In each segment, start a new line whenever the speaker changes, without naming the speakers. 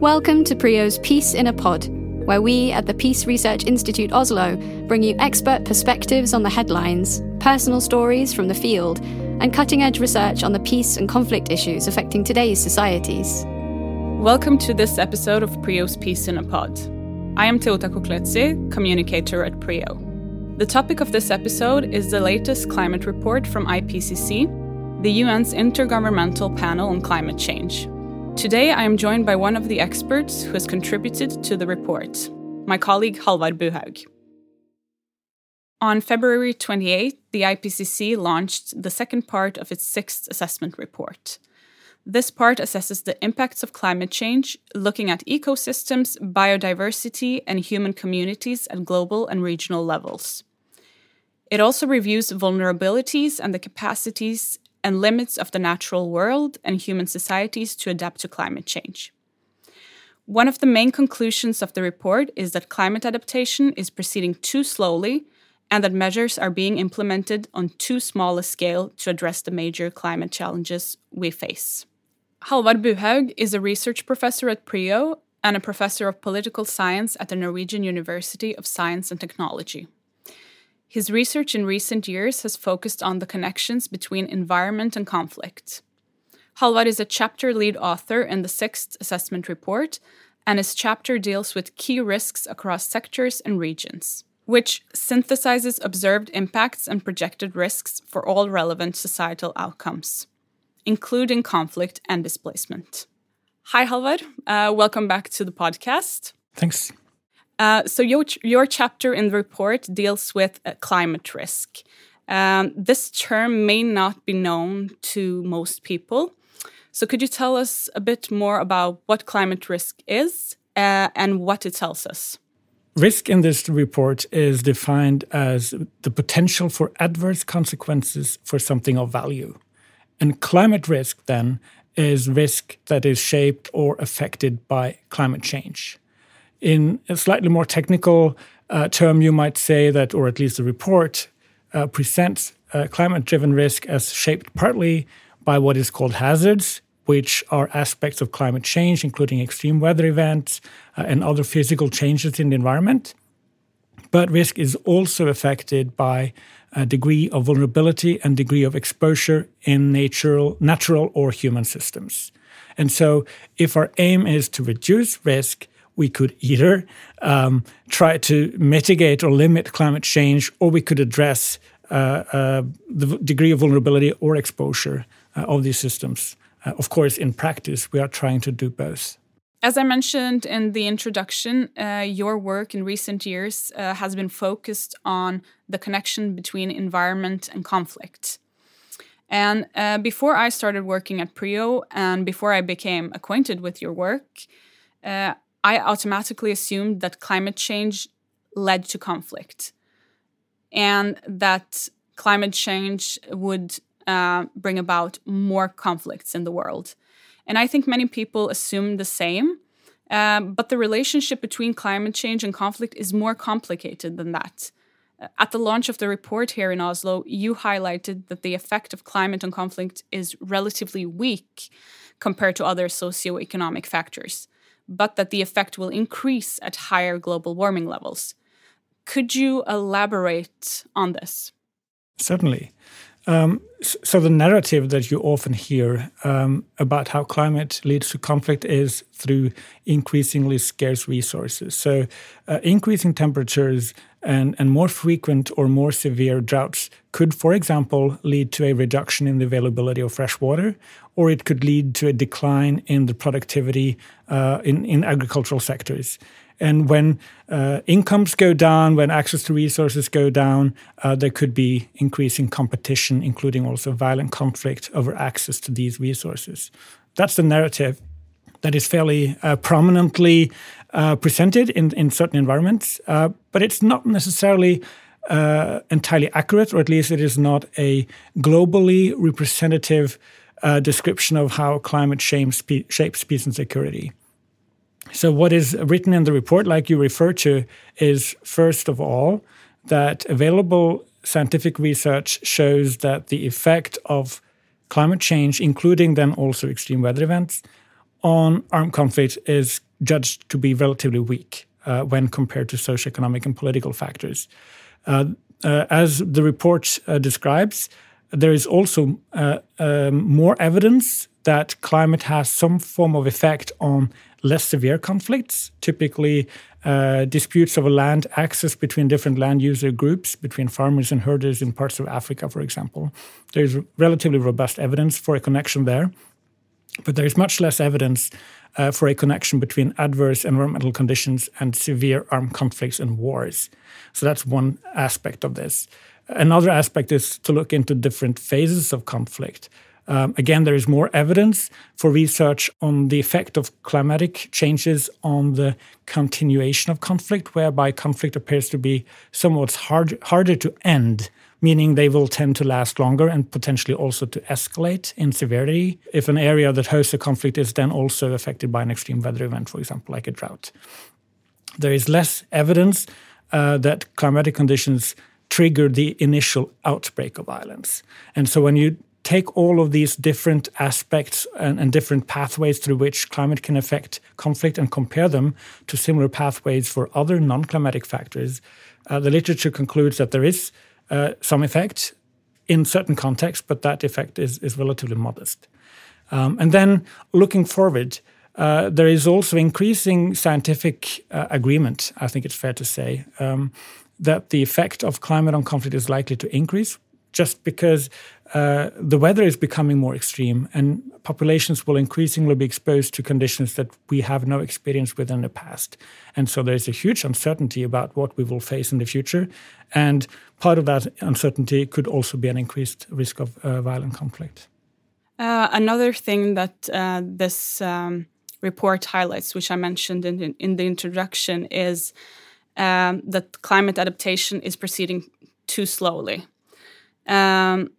Welcome to PRIO's Peace in a Pod, where we at the Peace Research Institute Oslo bring you expert perspectives on the headlines, personal stories from the field, and cutting edge research on the peace and conflict issues affecting today's societies.
Welcome to this episode of PRIO's Peace in a Pod. I am Teota Kokletsi, communicator at PRIO. The topic of this episode is the latest climate report from IPCC, the UN's Intergovernmental Panel on Climate Change. Today, I am joined by one of the experts who has contributed to the report, my colleague Halvard Buhaug. On February 28, the IPCC launched the second part of its sixth assessment report. This part assesses the impacts of climate change, looking at ecosystems, biodiversity, and human communities at global and regional levels. It also reviews vulnerabilities and the capacities and limits of the natural world and human societies to adapt to climate change. One of the main conclusions of the report is that climate adaptation is proceeding too slowly and that measures are being implemented on too small a scale to address the major climate challenges we face. Halvard Buhaug is a research professor at PRIO and a professor of political science at the Norwegian University of Science and Technology. His research in recent years has focused on the connections between environment and conflict. Halvard is a chapter lead author in the sixth assessment report, and his chapter deals with key risks across sectors and regions, which synthesizes observed impacts and projected risks for all relevant societal outcomes, including conflict and displacement. Hi, Halvard. Uh, welcome back to the podcast.
Thanks.
Uh, so your your chapter in the report deals with uh, climate risk. Um, this term may not be known to most people. So could you tell us a bit more about what climate risk is uh, and what it tells us?
Risk in this report is defined as the potential for adverse consequences for something of value. And climate risk, then, is risk that is shaped or affected by climate change. In a slightly more technical uh, term, you might say that, or at least the report uh, presents uh, climate driven risk as shaped partly by what is called hazards, which are aspects of climate change, including extreme weather events uh, and other physical changes in the environment. But risk is also affected by a degree of vulnerability and degree of exposure in natural, natural or human systems. And so, if our aim is to reduce risk, we could either um, try to mitigate or limit climate change, or we could address uh, uh, the degree of vulnerability or exposure uh, of these systems. Uh, of course, in practice, we are trying to do both.
As I mentioned in the introduction, uh, your work in recent years uh, has been focused on the connection between environment and conflict. And before I started working at PRIO and before I became acquainted with your work, I automatically assumed that climate change led to conflict and that climate change would uh, bring about more conflicts in the world. And I think many people assume the same. Um, but the relationship between climate change and conflict is more complicated than that. Uh, at the launch of the report here in Oslo, you highlighted that the effect of climate on conflict is relatively weak compared to other socioeconomic factors but that the effect will increase at higher global warming levels. Could you elaborate on this?
Certainly. Um, so, the narrative that you often hear um, about how climate leads to conflict is through increasingly scarce resources. So, uh, increasing temperatures and, and more frequent or more severe droughts could, for example, lead to a reduction in the availability of fresh water, or it could lead to a decline in the productivity uh, in, in agricultural sectors. And when uh, incomes go down, when access to resources go down, uh, there could be increasing competition, including also violent conflict over access to these resources. That's the narrative that is fairly uh, prominently uh, presented in, in certain environments, uh, but it's not necessarily uh, entirely accurate, or at least it is not a globally representative description of how climate shapes, shapes peace and security. So, what is written in the report, like you refer to, is first of all that available scientific research shows that the effect of climate change, including then also extreme weather events, on armed conflict is judged to be relatively weak uh, when compared to socioeconomic and political factors. Uh, uh, as the report uh, describes, there is also uh, um, more evidence that climate has some form of effect on less severe conflicts, typically uh, disputes over land access between different land user groups, between farmers and herders in parts of Africa, for example. There's relatively robust evidence for a connection there, but there is much less evidence uh, for a connection between adverse environmental conditions and severe armed conflicts and wars. So that's one aspect of this. Another aspect is to look into different phases of conflict. Um, again, there is more evidence for research on the effect of climatic changes on the continuation of conflict, whereby conflict appears to be somewhat hard, harder to end, meaning they will tend to last longer and potentially also to escalate in severity if an area that hosts a conflict is then also affected by an extreme weather event, for example, like a drought. There is less evidence uh, that climatic conditions trigger the initial outbreak of violence. And so when you take all of these different aspects and, and, different pathways through which climate can affect conflict and compare them to similar pathways for other non climatic factors, uh, the literature concludes that there is uh, some effect in certain contexts, but that effect is, is relatively modest. Um, and then looking forward, uh, there is also increasing scientific uh, agreement, I think it's fair to say, um, that the effect of climate on conflict is likely to increase just because uh, the weather is becoming more extreme and populations will increasingly be exposed to conditions that we have no experience with in the past. And so there's a huge uncertainty about what we will face in the future. And part of that uncertainty could also be an increased risk of uh, violent conflict.
Uh, another thing that uh, this um, report highlights, which I mentioned in, in the introduction, is um, that climate adaptation is proceeding too slowly. Um,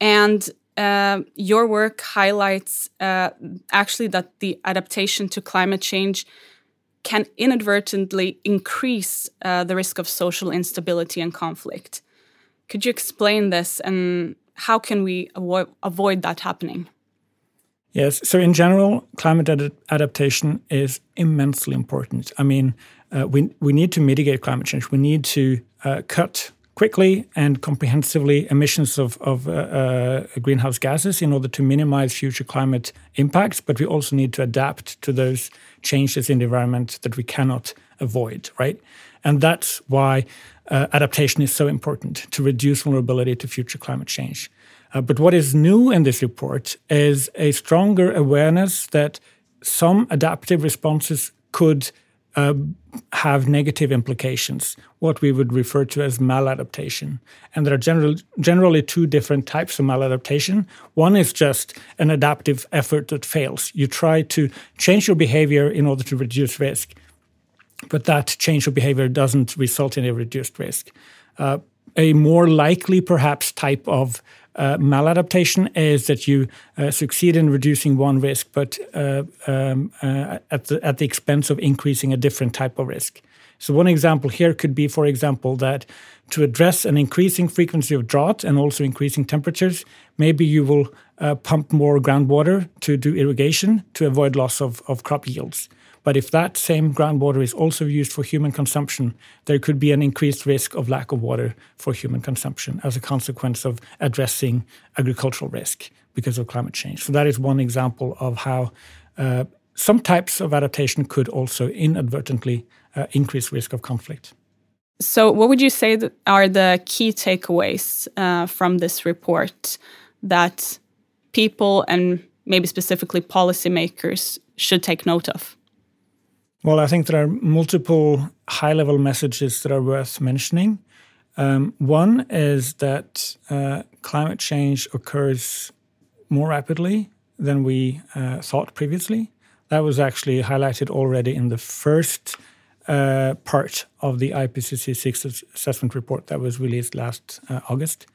and uh, your work highlights uh, actually that the adaptation to climate change can inadvertently increase uh, the risk of social instability and conflict. Could you explain this and how can we avo avoid that happening?
Yes, so in general, climate ad adaptation is immensely important. I mean, uh, we, we need to mitigate climate change. We need to uh, cut quickly and comprehensively emissions of, of uh, uh, greenhouse gases in order to minimize future climate impacts, but we also need to adapt to those changes in the environment that we cannot avoid, right? And that's why uh, adaptation is so important to reduce vulnerability to future climate change. Uh, but what is new in this report is a stronger awareness that some adaptive responses could uh, have negative implications, what we would refer to as maladaptation. And there are general, generally two different types of maladaptation. One is just an adaptive effort that fails. You try to change your behavior in order to reduce risk, but that change of behavior doesn't result in a reduced risk. Uh, a more likely, perhaps, type of uh, maladaptation is that you uh, succeed in reducing one risk, but uh, um, uh, at, the, at the expense of increasing a different type of risk. So, one example here could be, for example, that to address an increasing frequency of drought and also increasing temperatures, maybe you will uh, pump more groundwater to do irrigation to avoid loss of, of crop yields. But if that same groundwater is also used for human consumption, there could be an increased risk of lack of water for human consumption as a consequence of addressing agricultural risk because of climate change. So that is one example of how uh, some types of adaptation could also inadvertently uh, increase risk of conflict.
So, what would you say are the key takeaways uh, from this report that people and maybe specifically policymakers should take note of?
Well, I think there are multiple high level messages that are worth mentioning. Um, one is that uh, climate change occurs more rapidly than we uh, thought previously. That was actually highlighted already in the first uh, part of the IPCC sixth assessment report that was released last uh, August.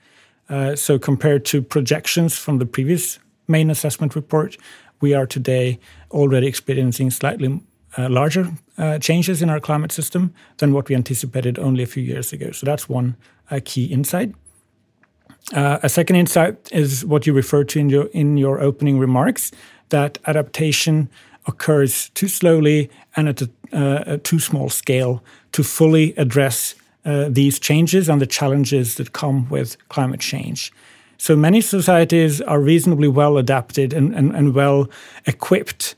Uh, so, compared to projections from the previous main assessment report, we are today already experiencing slightly uh, larger uh, changes in our climate system than what we anticipated only a few years ago. So that's one uh, key insight. Uh, a second insight is what you referred to in your in your opening remarks that adaptation occurs too slowly and at a, uh, a too small scale to fully address uh, these changes and the challenges that come with climate change. So many societies are reasonably well adapted and, and, and well equipped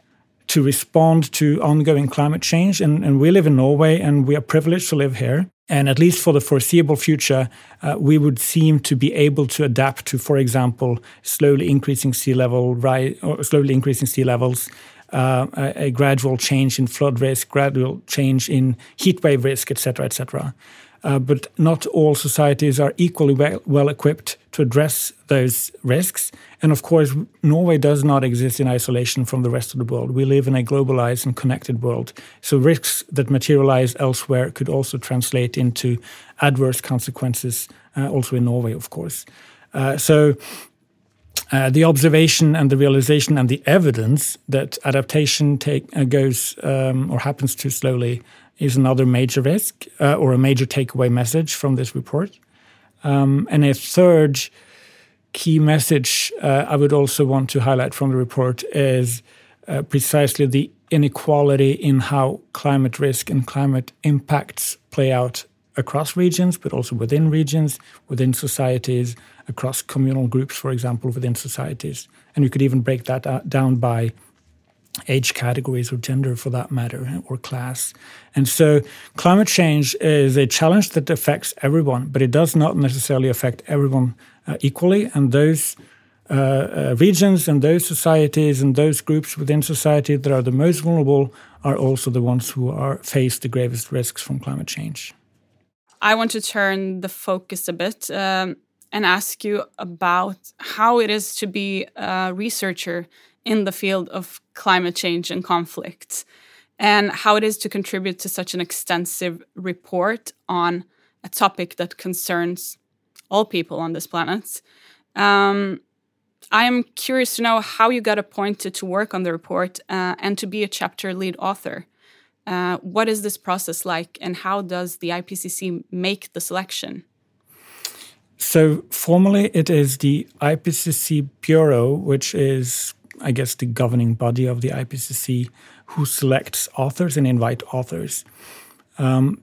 to respond to ongoing climate change. And, and, we live in Norway and we are privileged to live here. And at least for the foreseeable future, uh, we would seem to be able to adapt to, for example, slowly increasing sea level, rise, or slowly increasing sea levels, uh, a, a, gradual change in flood risk, gradual change in heat wave risk, etc., etc. Uh, but not all societies are equally well, well, equipped to address those risks. And of course, Norway does not exist in isolation from the rest of the world. We live in a globalized and connected world. So risks that materialize elsewhere could also translate into adverse consequences, uh, also in Norway, of course. Uh, so uh, the observation and the realization and the evidence that adaptation take, uh, goes um, or happens too slowly is another major risk uh, or a major takeaway message from this report. Um, and a third key message uh, I would also want to highlight from the report is uh, precisely the inequality in how climate risk and climate impacts play out across regions, but also within regions, within societies, across communal groups, for example, within societies. And you could even break that uh, down by age categories or gender for that matter or class. And so climate change is a challenge that affects everyone, but it does not necessarily affect everyone uh, equally. And those uh, uh, regions and those societies and those groups within society that are the most vulnerable are also the ones who are face the gravest risks from climate change.
I want to turn the focus a bit um, and ask you about how it is to be a researcher in the field of climate change and conflict, and how it is to contribute to such an extensive report on a topic that concerns all people on this planet. Um, I am curious to know how you got appointed to work on the report uh, and to be a chapter lead author. Uh, what is this process like, and how does the IPCC make the selection?
So, formally, it is the IPCC Bureau, which is I guess, the governing body of the IPCC who selects authors and invite authors. Um,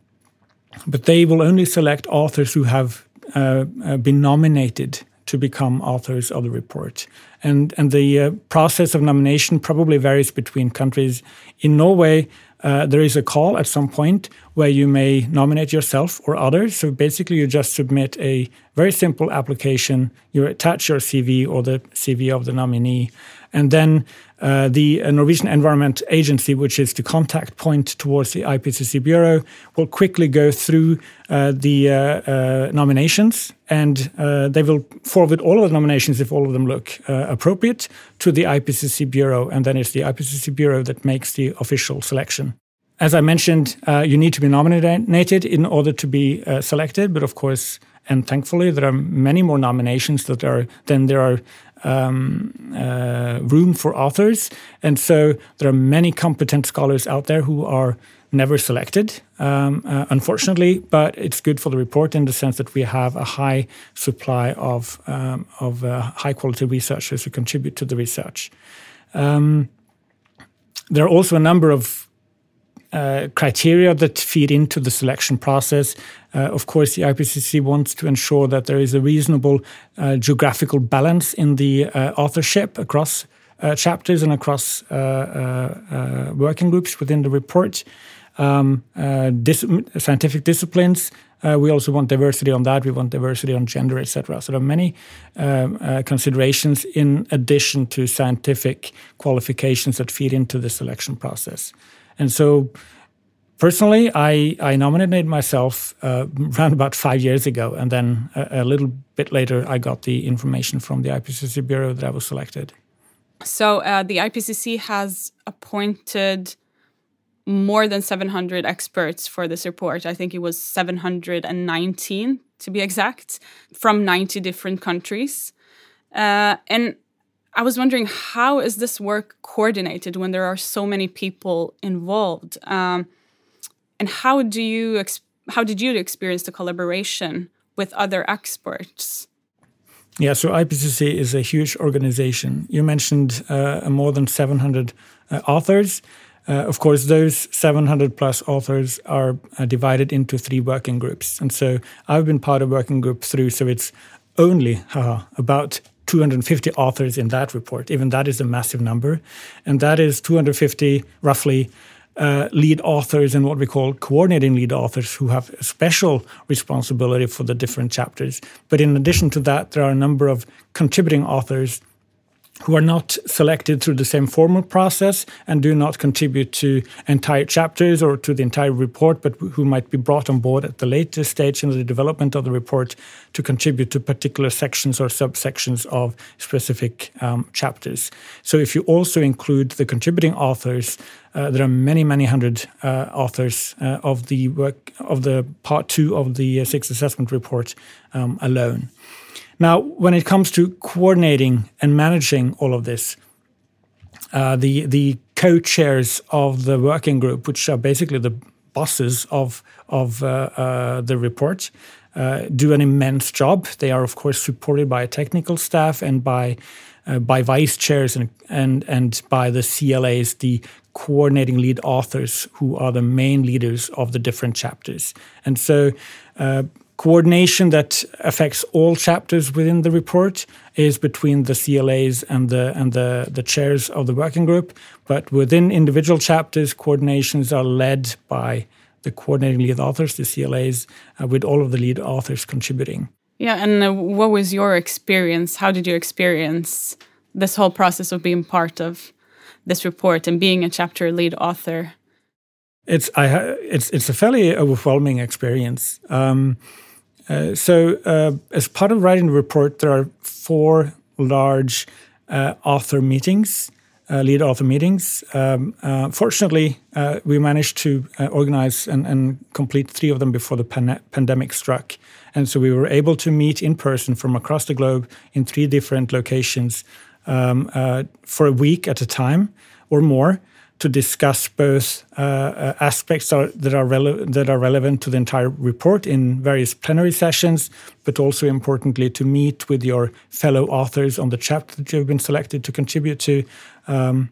but they will only select authors who have uh, uh, been nominated to become authors of the report. And, and the uh, process of nomination probably varies between countries. In Norway, uh, there is a call at some point where you may nominate yourself or others. So basically, you just submit a very simple application. You attach your CV or the CV of the nominee, and then uh, the uh, Norwegian Environment Agency, which is the contact point towards the IPCC Bureau, will quickly go through uh, the uh, uh nominations and uh, they will forward all of the nominations, if all of them look appropriate, to the IPCC Bureau. And then it's the IPCC Bureau that makes the official selection. As I mentioned, you need to be nominated in order to be selected, but of course, and thankfully, there are many more nominations that are than there are um, uh, room for authors. And so there are many competent scholars out there who are never selected, um, uh, unfortunately, but it's good for the report in the sense that we have a high supply of, um, of uh, high quality researchers who contribute to the research. Um, there are also a number of uh, criteria that feed into the selection process. Uh, of course, the IPCC wants to ensure that there is a reasonable uh, geographical balance in the uh, authorship across uh, chapters and across uh, working groups within the report. Um, dis scientific disciplines. we also want diversity on that. We want diversity on gender, etc. So there are many considerations in addition to scientific qualifications that feed into the selection process. And so personally, I, I nominated myself uh, around about five years ago. And then a, a, little bit later, I got the information from the IPCC Bureau that I was selected.
So uh, the IPCC has appointed more than 700 experts for this report. I think it was 719 to be exact, from 90 different countries. Uh, and I was wondering how is this work coordinated when there are so many people involved, um, and how do you how did you experience the collaboration with other experts?
Yeah, so IPCC is a huge organization. You mentioned uh, more than 700 uh, authors. Uh, of course, those 700 plus authors are uh, divided into three working groups. And so I've been part of working group three, so it's only haha, about 250 authors in that report. Even that is a massive number. And that is 250 roughly uh, lead authors and what we call coordinating lead authors who have a special responsibility for the different chapters. But in addition to that, there are a number of contributing authors who are not selected through the same formal process and do not contribute to entire chapters or to the entire report, but who might be brought on board at the later stage in the development of the report to contribute to particular sections or subsections of specific um, chapters. So, if you also include the contributing authors, uh, there are many, many hundred uh, authors uh, of the work of the part two of the uh, sixth assessment report um, alone. Now, when it comes to coordinating and managing all of this, uh, the the co-chairs of the working group, which are basically the bosses of of uh, uh, the report, uh, do an immense job. They are, of course, supported by technical staff and by uh, by vice chairs and, and and by the CLAs, the coordinating lead authors, who are the main leaders of the different chapters. And so, uh, coordination that affects all chapters within the report is between the CLAs and the and the, the chairs of the working group. But within individual chapters, coordinations are led by the coordinating lead authors, the CLAs, uh, with all of the lead authors contributing.
Yeah, and uh, what was your experience? How did you experience this whole process of being part of this report and being a chapter lead author?
It's I it's it's a fairly overwhelming experience. Um, uh, so, uh, as part of writing the report, there are four large uh, author meetings, uh, lead author meetings. Um, uh, fortunately, we managed to organize and, and, complete three of them before the pan pandemic struck. And so we were able to meet in person from across the globe in three different locations um, for a week at a time or more to discuss both uh, uh aspects that are, that are relevant to the entire report in various plenary sessions, but also importantly to meet with your fellow authors on the chapter that you've been selected to contribute to, um,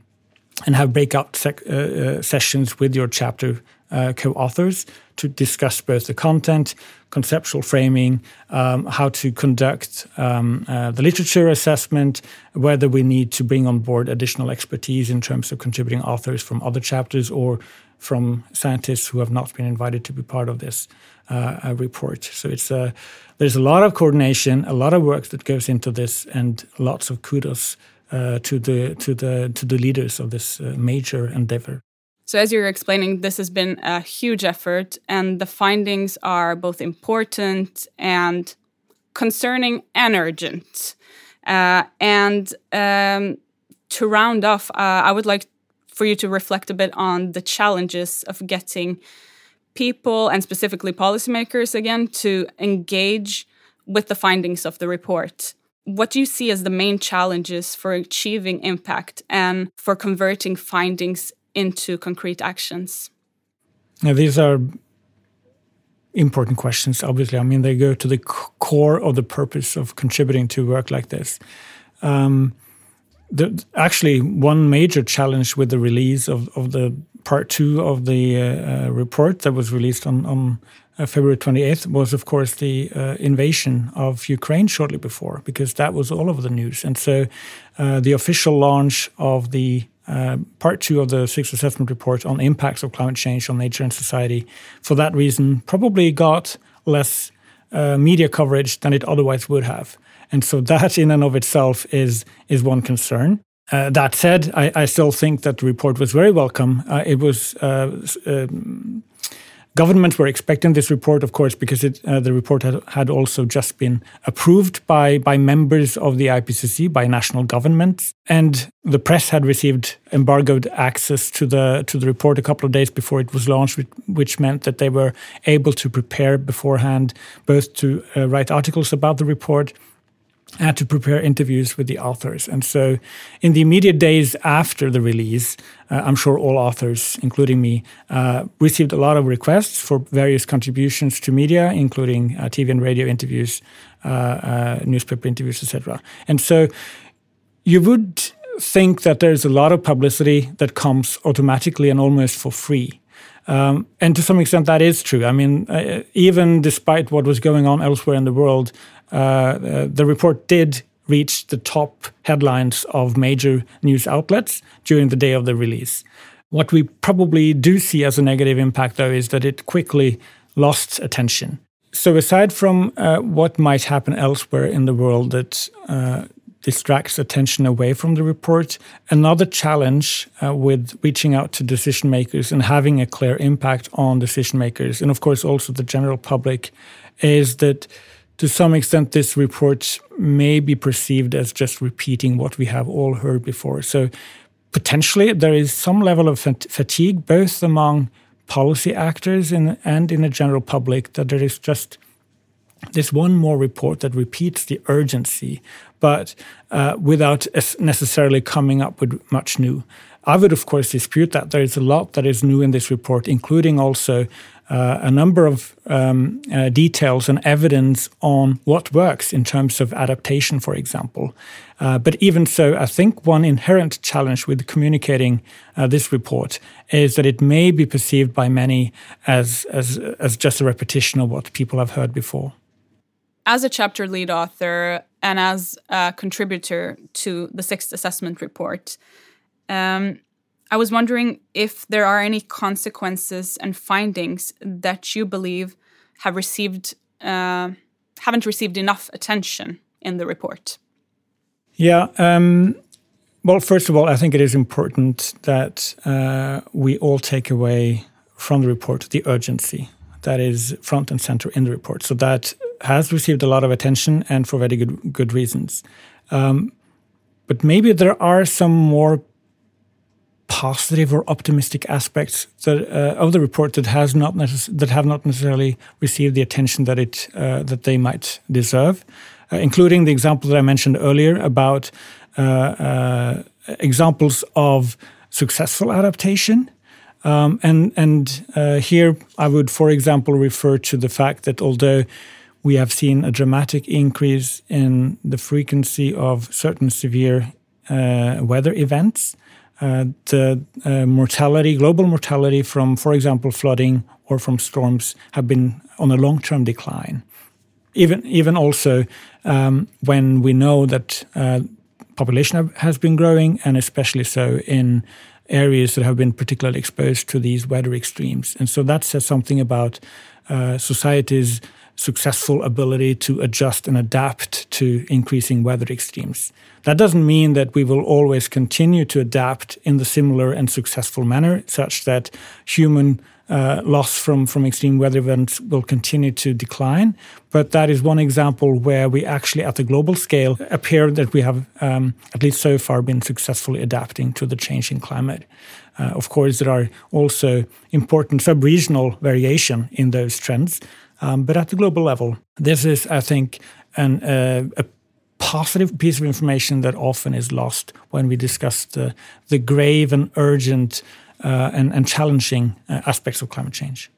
and have breakout uh, uh, sessions with your chapter uh, co-authors to discuss both the content, conceptual framing, um, how to conduct um, uh, the literature assessment, whether we need to bring on board additional expertise in terms of contributing authors from other chapters or from scientists who have not been invited to be part of this uh, report. So it's a, there's a lot of coordination, a lot of work that goes into this, and lots of kudos uh, to the to the to the leaders of this uh, major endeavor.
So, as you're explaining, this has been a huge effort, and the findings are both important and concerning and urgent. Uh, and um, to round off, uh, I would like for you to reflect a bit on the challenges of getting people and specifically policymakers again to engage with the findings of the report. What do you see as the main challenges for achieving impact and for converting findings into concrete actions?
Now, these are important questions, obviously. I mean, they go to the core of the purpose of contributing to work like this. Um, the, actually, one major challenge with the release of, of the part two of the uh, uh, report that was released on, on uh, February 28th was, of course, the uh, invasion of Ukraine shortly before, because that was all over the news. And so uh, the official launch of the uh, part two of the sixth assessment report on impacts of climate change on nature and society, for that reason, probably got less uh, media coverage than it otherwise would have. And so that, in and of itself, is is one concern. Uh, that said, I, I, still think that the report was very welcome. Uh, it was uh, um, Governments were expecting this report, of course, because it, uh, the report had, had, also just been approved by, by members of the IPCC, by national governments. And the press had received embargoed access to the, to the report a couple of days before it was launched, which, which meant that they were able to prepare beforehand, both to uh, write articles about the report and to prepare interviews with the authors. And so, in the immediate days after the release, uh, I'm sure all authors, including me, uh, received a lot of requests for various contributions to media, including uh, TV and radio interviews uh, uh, newspaper interviews, etc. And so you would think that there's a lot of publicity that comes automatically and almost for free. Um, and to some extent, that is true. I mean, uh, even despite what was going on elsewhere in the world, the report did reach the top headlines of major news outlets during the day of the release. What we probably do see as a negative impact, though, is that it quickly lost attention. So, aside from uh, what might happen elsewhere in the world that uh, distracts attention away from the report. Another challenge uh, with reaching out to decision makers and having a clear impact on decision makers, and of course also the general public, is that to some extent this report may be perceived as just repeating what we have all heard before. So potentially there is some level of fatigue both among policy actors and, and in the general public that there is just this one more report that repeats the urgency, but uh, without necessarily coming up with much new. I would, of course, dispute that. There is a lot that is new in this report, including also uh, a number of um, uh, details and evidence on what works in terms of adaptation, for example. Uh, but even so, I think one inherent challenge with communicating uh, this report is that it may be perceived by many as, as, as just a repetition of what people have heard before
as a chapter lead author and as a contributor to the sixth assessment report, um, I was wondering if there are any consequences and findings that you believe have received uh, haven't received enough attention in the report.
Yeah. Um, well, first of all, I think it is important that uh, we all take away from the report the urgency that is front and center in the report. So that has received a lot of attention and for very good good reasons. Um, but maybe there are some more positive or optimistic aspects that, uh, of the report that has not that have not necessarily received the attention that it uh, that they might deserve, uh, including the example that I mentioned earlier about uh, uh, examples of successful adaptation. Um, and and uh, here I would, for example, refer to the fact that although we have seen a dramatic increase in the frequency of certain severe weather events, the uh, mortality, global mortality from, for example, flooding or from storms, have been on a long-term decline. Even even also um, when we know that uh, population has been growing, and especially so in areas that have been particularly exposed to these weather extremes. And so that says something about uh, society's successful ability to adjust and adapt to increasing weather extremes. That doesn't mean that we will always continue to adapt in the similar and successful manner, such that human uh, loss from, from extreme weather events will continue to decline. But that is one example where we actually, at the global scale, appear that we have, um, at least so far, been successfully adapting to the changing climate. Uh, of course, there are also important sub regional variation in those trends. Um, but at the global level, this is, I think, an, uh, a positive piece of information that often is lost when we discuss the, the grave and urgent uh, and, and, challenging uh, aspects of climate change.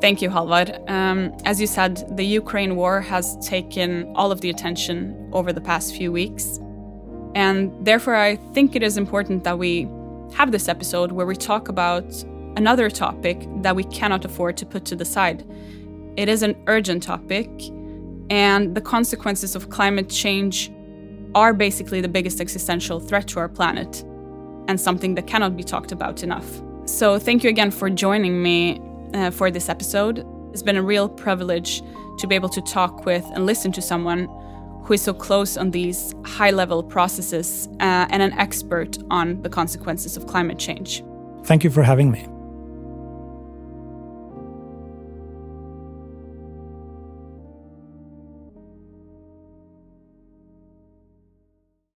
Thank you, Halvard. Um, as you said, the Ukraine war has taken all of the attention over the past few weeks. And therefore, I think it is important that we have this episode where we talk about another topic that we cannot afford to put to the side. It is an urgent topic, and the consequences of climate change are basically the biggest existential threat to our planet and something that cannot be talked about enough. So, thank you again for joining me uh, for this episode. It's been a real privilege to be able to talk with and listen to someone who is so close on these high level processes uh, and an expert on the consequences of climate change.
Thank you for having me.